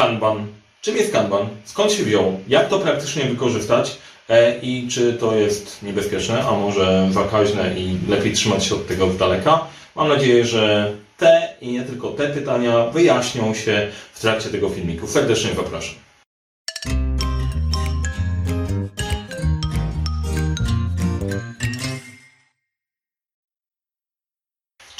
Kanban. Czym jest Kanban? Skąd się wziął? Jak to praktycznie wykorzystać? E, I czy to jest niebezpieczne, a może zakaźne i lepiej trzymać się od tego z daleka? Mam nadzieję, że te i nie tylko te pytania wyjaśnią się w trakcie tego filmiku. Serdecznie zapraszam.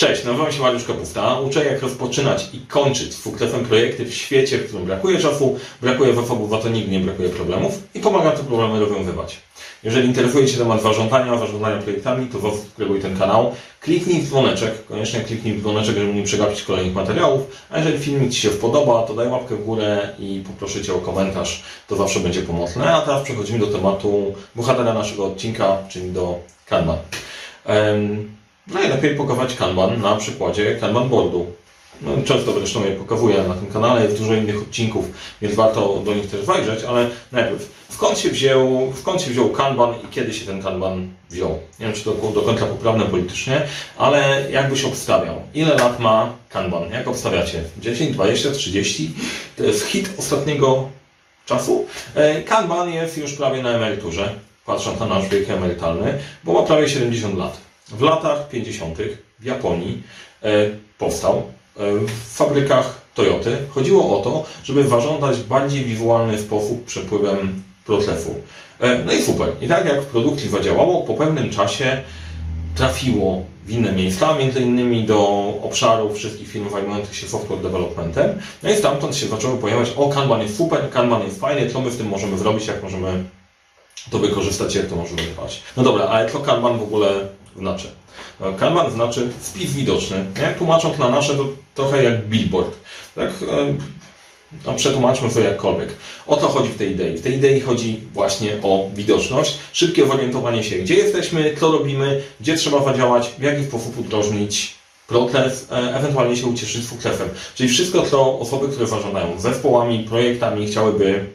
Cześć, nazywam się Mariusz Kapusta. Uczę jak rozpoczynać i kończyć z fuklefem projekty w świecie, w którym brakuje czasu, brakuje zasobów, a to nigdy nie brakuje problemów i pomagam te problemy rozwiązywać. Jeżeli interesuje Cię temat zarządzania, zarządzania projektami, to zasubskrybuj ten kanał. Kliknij w dzwoneczek, koniecznie kliknij w dzwoneczek, żeby nie przegapić kolejnych materiałów. A jeżeli filmik Ci się podoba, to daj łapkę w górę i poproszę Cię o komentarz. To zawsze będzie pomocne. A teraz przechodzimy do tematu bohatera naszego odcinka, czyli do Kanban. Um, Najlepiej pokazać Kanban na przykładzie Kanban boardu. No, często zresztą je pokazuję na tym kanale, jest dużo innych odcinków, więc warto do nich też zajrzeć, ale najpierw, skąd się wziął, skąd się wziął Kanban i kiedy się ten Kanban wziął? Nie wiem, czy to do końca poprawne politycznie, ale jakby się obstawiał? Ile lat ma Kanban? Jak obstawiacie? 10, 20, 30? To jest hit ostatniego czasu. E, Kanban jest już prawie na emeryturze, patrząc na nasz wiek emerytalny, bo ma prawie 70 lat. W latach 50. w Japonii e, powstał e, w fabrykach Toyoty. Chodziło o to, żeby zarządzać w bardziej wizualny sposób przepływem procesu. E, no i super. I tak jak w produkcji zadziałało, po pewnym czasie trafiło w inne miejsca, między innymi do obszarów wszystkich firm zajmujących się software developmentem. No i stamtąd się zaczęły pojawiać, o Kanban jest super, Kanban jest fajny, co my z tym możemy zrobić, jak możemy to wykorzystać, jak to możemy wypaść. No dobra, ale co Kanban w ogóle znaczy? Kanban znaczy spis widoczny. Jak tłumacząc na nasze, to trochę jak billboard. Tak? E, no, przetłumaczmy to jakkolwiek. O to chodzi w tej idei. W tej idei chodzi właśnie o widoczność, szybkie zorientowanie się, gdzie jesteśmy, co robimy, gdzie trzeba zadziałać, w jaki sposób udrożnić proces, e, ewentualnie się ucieszyć fuklefem. Czyli wszystko, co osoby, które zarządzają zespołami, projektami chciałyby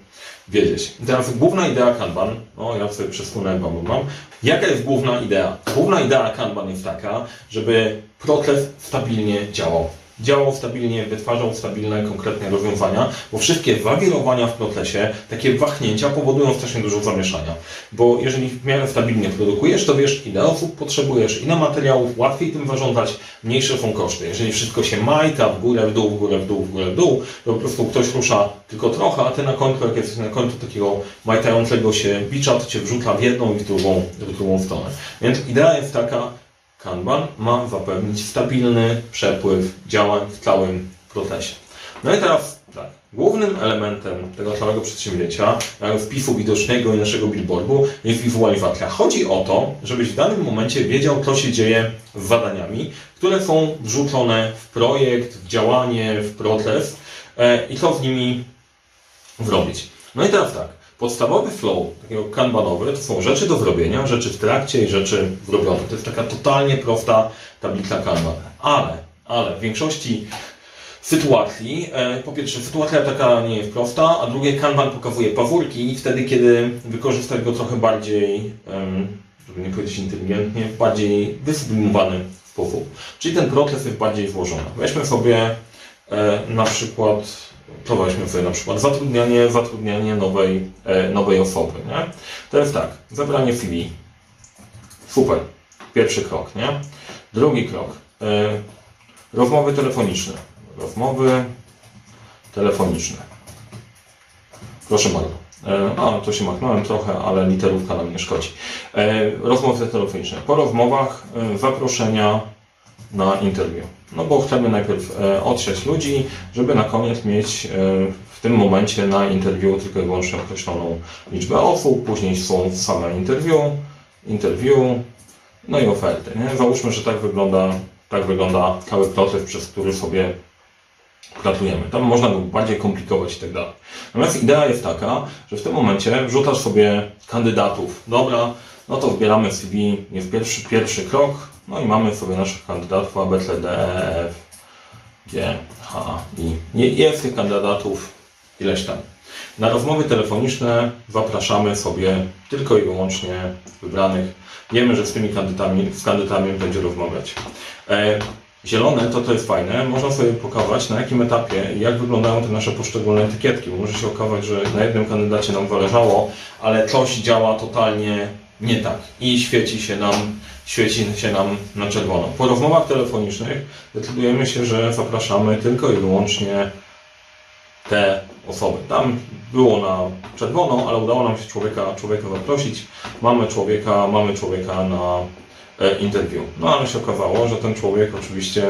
wiedzieć. Teraz główna idea Kanban, no ja sobie przesunę, bo mam. Jaka jest główna idea? Główna idea Kanban jest taka, żeby proces stabilnie działał działał stabilnie, wytwarzał stabilne, konkretne rozwiązania, bo wszystkie zawirowania w procesie, takie wahnięcia powodują strasznie dużo zamieszania. Bo jeżeli w miarę stabilnie produkujesz, to wiesz, ile osób potrzebujesz, ile materiałów, łatwiej tym zarządzać, mniejsze są koszty. Jeżeli wszystko się majta w górę, w dół, w górę, w dół, w górę, w dół, to po prostu ktoś rusza tylko trochę, a ty na końcu, jak jesteś na końcu takiego majtającego się bicza, to cię wrzuca w jedną i w drugą, w drugą stronę. Więc idea jest taka, Kanban ma zapewnić stabilny przepływ działań w całym procesie. No i teraz tak, głównym elementem tego całego przedsięwzięcia, wpisu widocznego i naszego billboardu jest wizualizacja. Chodzi o to, żebyś w danym momencie wiedział, co się dzieje z zadaniami, które są wrzucone w projekt, w działanie, w proces e, i co z nimi zrobić. No i teraz tak, Podstawowy flow, takiego kanbanowy, to są rzeczy do zrobienia, rzeczy w trakcie i rzeczy zrobione. To jest taka totalnie prosta tablica kanban. Ale, ale w większości sytuacji, e, po pierwsze sytuacja taka nie jest prosta, a drugie kanban pokazuje pawórki wtedy, kiedy wykorzystać go trochę bardziej, żeby nie powiedzieć inteligentnie, w bardziej wysublimowany sposób. Czyli ten proces jest bardziej złożony. Weźmy sobie e, na przykład to weźmy sobie na przykład zatrudnianie, zatrudnianie nowej, e, nowej osoby. Nie? To jest tak, zebranie CV. Super. Pierwszy krok, nie? Drugi krok. E, rozmowy telefoniczne. Rozmowy telefoniczne. Proszę bardzo. E, a, to się machnąłem trochę, ale literówka nam nie szkodzi. Rozmowy telefoniczne. Po rozmowach zaproszenia na interwiu. No bo chcemy najpierw e, otrzeć ludzi, żeby na koniec mieć e, w tym momencie na interwiu tylko i wyłącznie określoną liczbę osób, później są same interwiu, interwiu, no i oferty. Nie? Załóżmy, że tak wygląda, tak wygląda cały proces, przez który sobie pracujemy. Tam można go bardziej komplikować i tak dalej. Natomiast idea jest taka, że w tym momencie wrzucasz sobie kandydatów. Dobra, no to wbieramy CV, jest pierwszy, pierwszy krok, no i mamy sobie naszych kandydatów A, B, C, D, E, F, G, H, I. Jest tych kandydatów ileś tam. Na rozmowy telefoniczne zapraszamy sobie tylko i wyłącznie wybranych. Wiemy, że z tymi kandydatami, z kandydatami będzie rozmawiać. E, Zielone to to jest fajne, można sobie pokazać na jakim etapie i jak wyglądają te nasze poszczególne etykietki, bo może się okazać, że na jednym kandydacie nam zależało, ale coś działa totalnie nie tak i świeci się nam, świeci się nam na czerwono. Po rozmowach telefonicznych decydujemy się, że zapraszamy tylko i wyłącznie te osoby. Tam było na czerwono, ale udało nam się człowieka, człowieka zaprosić. Mamy człowieka, mamy człowieka na e, interview. No ale się okazało, że ten człowiek oczywiście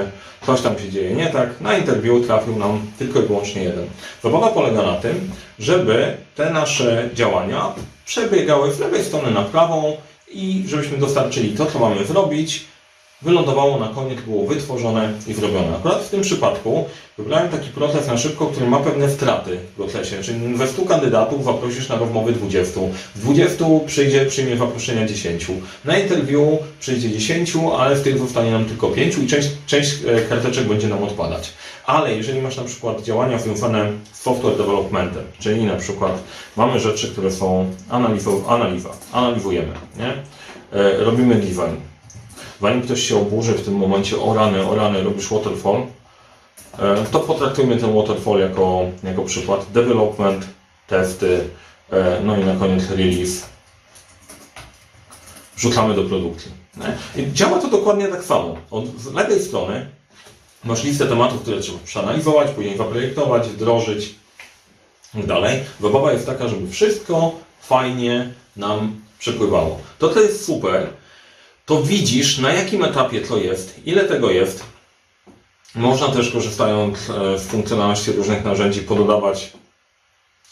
coś tam się dzieje nie tak. Na interview trafił nam tylko i wyłącznie jeden. Zabawa polega na tym, żeby te nasze działania przebiegały z lewej strony na prawą i żebyśmy dostarczyli to, co mamy zrobić, wylądowało na koniec, było wytworzone i zrobione. Akurat w tym przypadku wybrałem taki proces na szybko, który ma pewne straty w procesie, czyli we 100 kandydatów zaprosisz na rozmowy 20, z 20 przyjdzie, przyjmie zaproszenia 10, na interview przyjdzie 10, ale w tych zostanie nam tylko 5 i część, część e, karteczek będzie nam odpadać. Ale jeżeli masz na przykład działania związane z software developmentem, czyli na przykład mamy rzeczy, które są analiza, analiza analizujemy, nie? E, robimy design, zanim ktoś się oburzy w tym momencie, o rany, o rany, robisz waterfall, e, to potraktujmy ten waterfall jako, jako przykład. Development, testy, e, no i na koniec release. Wrzucamy do produkcji. I działa to dokładnie tak samo. Od lewej strony masz listę tematów, które trzeba przeanalizować, później zaprojektować, wdrożyć tak dalej. Zabawa jest taka, żeby wszystko fajnie nam przepływało. To, to jest super, to widzisz, na jakim etapie to jest, ile tego jest. Można też, korzystając e, z funkcjonalności różnych narzędzi, pododawać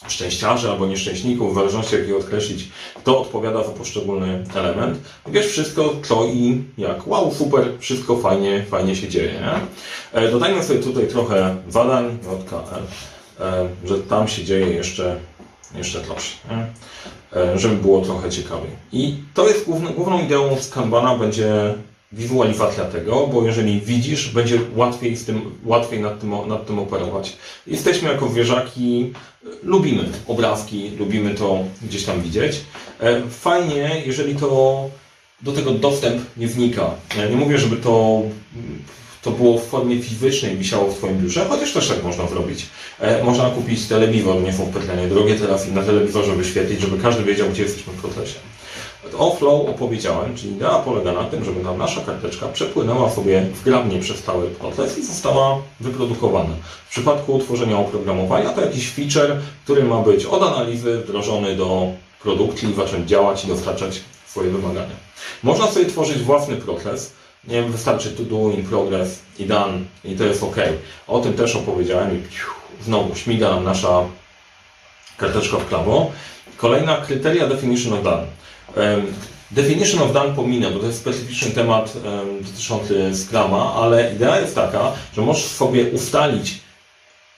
szczęściarzy albo nieszczęśników, w zależności jak je odkreślić, kto odpowiada za poszczególny element. Wiesz wszystko, co i jak. Wow, super, wszystko fajnie, fajnie się dzieje. Nie? E, dodajmy sobie tutaj trochę badań, JKL, e, że tam się dzieje jeszcze, jeszcze. Nie? E, żeby było trochę ciekawiej. I to jest główny, główną ideą z Kanbana będzie wizualizacja tego, bo jeżeli widzisz, będzie łatwiej, z tym, łatwiej nad, tym, nad tym operować. Jesteśmy jako wieżaki, lubimy obrazki, lubimy to gdzieś tam widzieć. E, fajnie, jeżeli to do tego dostęp nie wnika. Nie mówię, żeby to to było w formie fizycznej, wisiało w Twoim biurze, chociaż też tak można zrobić. E, można kupić telewizor, nie są wpytlenie drogie i na telewizorze wyświetlić, żeby każdy wiedział, gdzie jesteśmy w procesie. O flow opowiedziałem, czyli idea polega na tym, żeby nam nasza karteczka przepłynęła sobie wgrabnie przez cały proces i została wyprodukowana. W przypadku utworzenia oprogramowania to jakiś feature, który ma być od analizy wdrożony do produkcji, zacząć działać i dostarczać swoje wymagania. Można sobie tworzyć własny proces, nie wiem, wystarczy to do, in progress i done i to jest ok. O tym też opowiedziałem i znowu śmiga nam nasza karteczka w prawo. Kolejna kryteria definition of done. Definition of done pominę, bo to jest specyficzny temat dotyczący Scrama, ale idea jest taka, że możesz sobie ustalić,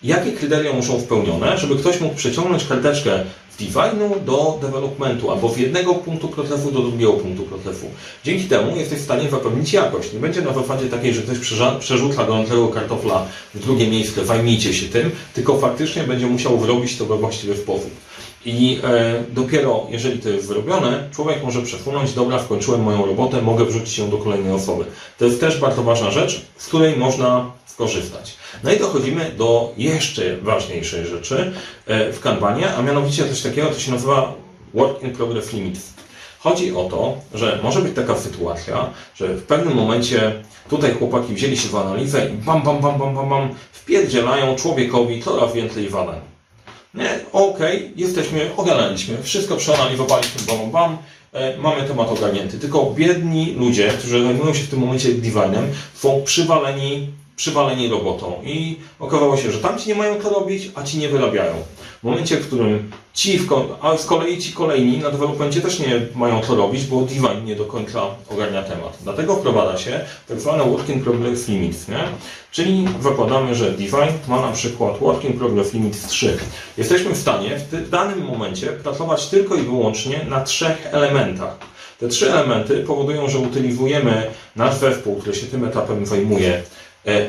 jakie kryteria muszą spełnione, żeby ktoś mógł przeciągnąć karteczkę designu do developmentu, albo z jednego punktu procesu do drugiego punktu procesu. Dzięki temu jesteś w stanie zapewnić jakość. Nie będzie na zasadzie takiej, że ktoś przerzuca gorącego kartofla w drugie miejsce, zajmijcie się tym, tylko faktycznie będzie musiał zrobić to we właściwy sposób. I e, dopiero jeżeli to jest zrobione, człowiek może przesunąć, dobra, skończyłem moją robotę, mogę wrzucić ją do kolejnej osoby. To jest też bardzo ważna rzecz, z której można skorzystać. No i dochodzimy do jeszcze ważniejszej rzeczy e, w Kanbanie, a mianowicie coś takiego, to się nazywa Work in Progress Limits. Chodzi o to, że może być taka sytuacja, że w pewnym momencie tutaj chłopaki wzięli się w analizę i bam, bam, bam, bam, bam, bam, wpierdzielają człowiekowi coraz więcej zadań. Nie, okej, okay, jesteśmy, ogarnęliśmy, wszystko przeanalizowaliśmy, bam, bam, e, mamy temat ogarnięty. Tylko biedni ludzie, którzy zajmują się w tym momencie designem, są przywaleni przywaleni robotą. I okazało się, że tamci nie mają to robić, a ci nie wyrabiają. W momencie, w którym ci, w a z kolei ci kolejni na developmentie też nie mają to robić, bo design nie do końca ogarnia temat. Dlatego wprowadza się tak zwane Working Progress Limits, nie? Czyli zakładamy, że design ma na przykład Working Progress Limits 3. Jesteśmy w stanie w danym momencie pracować tylko i wyłącznie na trzech elementach. Te trzy elementy powodują, że utylizujemy nasz zespół, który się tym etapem zajmuje,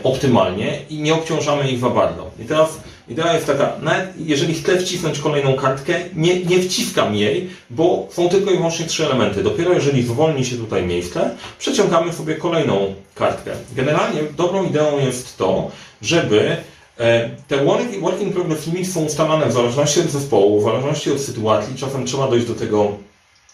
optymalnie i nie obciążamy ich za bardzo. I teraz idea jest taka, nawet jeżeli chcę wcisnąć kolejną kartkę, nie, nie wciskam jej, bo są tylko i wyłącznie trzy elementy. Dopiero jeżeli zwolni się tutaj miejsce, przeciągamy sobie kolejną kartkę. Generalnie dobrą ideą jest to, żeby e, te work- working progress limits są ustalane w zależności od zespołu, w zależności od sytuacji, czasem trzeba dojść do tego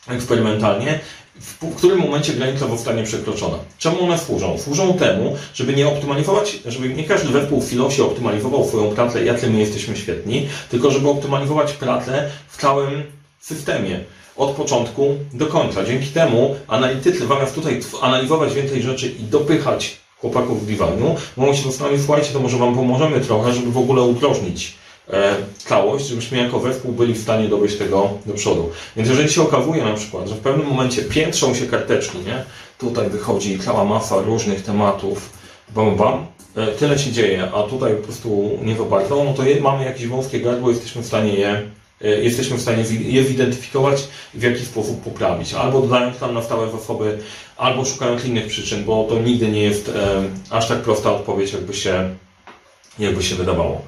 eksperymentalnie, w którym momencie granica zostanie przekroczona. Czemu one służą? Służą temu, żeby nie optymalizować, żeby nie każdy zespół w silosie optymalizował swoją pracę, jacy my jesteśmy świetni, tylko żeby optymalizować pracę w całym systemie. Od początku do końca. Dzięki temu analitycy, zamiast tutaj analizować więcej rzeczy i dopychać chłopaków w designu, mogą się zastanowić, słuchajcie, to może Wam pomożemy trochę, żeby w ogóle udrożnić e, całość, żebyśmy jako zespół byli w stanie dowieść tego do przodu. Więc jeżeli się okazuje na przykład, że w pewnym momencie piętrzą się karteczki, nie? tutaj wychodzi cała masa różnych tematów, bam, bam, e, tyle się dzieje, a tutaj po prostu nie wypadną, no to mamy jakieś wąskie gardło, jesteśmy w stanie je e, jesteśmy w stanie je zidentyfikować i w jaki sposób poprawić. Albo dodając tam na stałe zasoby, albo szukając innych przyczyn, bo to nigdy nie jest e, aż tak prosta odpowiedź, jakby się, jakby się wydawało.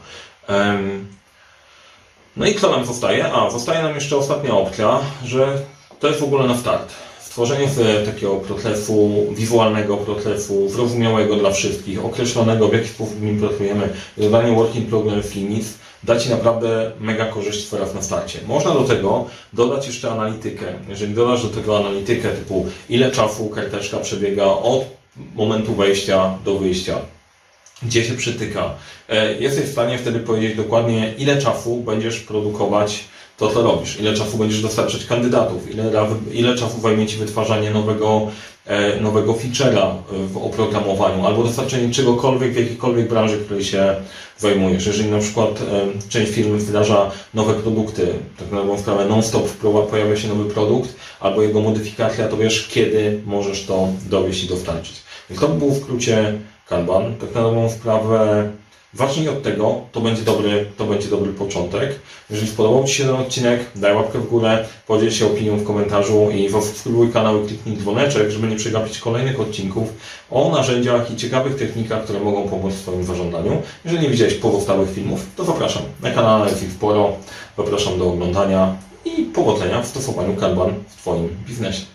No i co nam zostaje? A, zostaje nam jeszcze ostatnia opcja, że to jest w ogóle na start. Stworzenie sobie takiego procesu, wizualnego procesu, zrozumiałego dla wszystkich, określonego w jaki sposób nim pracujemy, dodanie working progress limits, da Ci naprawdę mega korzyść teraz na starcie. Można do tego dodać jeszcze analitykę. Jeżeli dodasz do tego analitykę typu ile czasu karteczka przebiega od momentu wejścia do wyjścia, gdzie się przytyka. E, Jesteś w stanie wtedy powiedzieć dokładnie, ile czasu będziesz produkować to, co robisz, ile czasu będziesz dostarczać kandydatów, ile, ile czasu zajmie Ci wytwarzanie nowego, e, nowego feature'a w oprogramowaniu, albo dostarczenie czegokolwiek w jakiejkolwiek branży, której się zajmujesz. Jeżeli na przykład e, część firm wdraża nowe produkty, tak na dobrą sprawę non-stop pojawia się nowy produkt, albo jego modyfikacja, to wiesz, kiedy możesz to dowieść i dostarczyć. Więc to by był w skrócie Kanban. Tak na dobrą sprawę, od tego, to będzie dobry, to będzie dobry początek. Jeżeli spodobał Ci się ten odcinek, daj łapkę w górę, podziel się opinią w komentarzu i subskrybuj kanał i kliknij dzwoneczek, żeby nie przegapić kolejnych odcinków o narzędziach i ciekawych technikach, które mogą pomóc w Twoim zarządzaniu. Jeżeli nie widziałeś pozostałych filmów, to zapraszam. Na kanale jest ich sporo. Zapraszam do oglądania i powodzenia w stosowaniu Kanban w Twoim biznesie.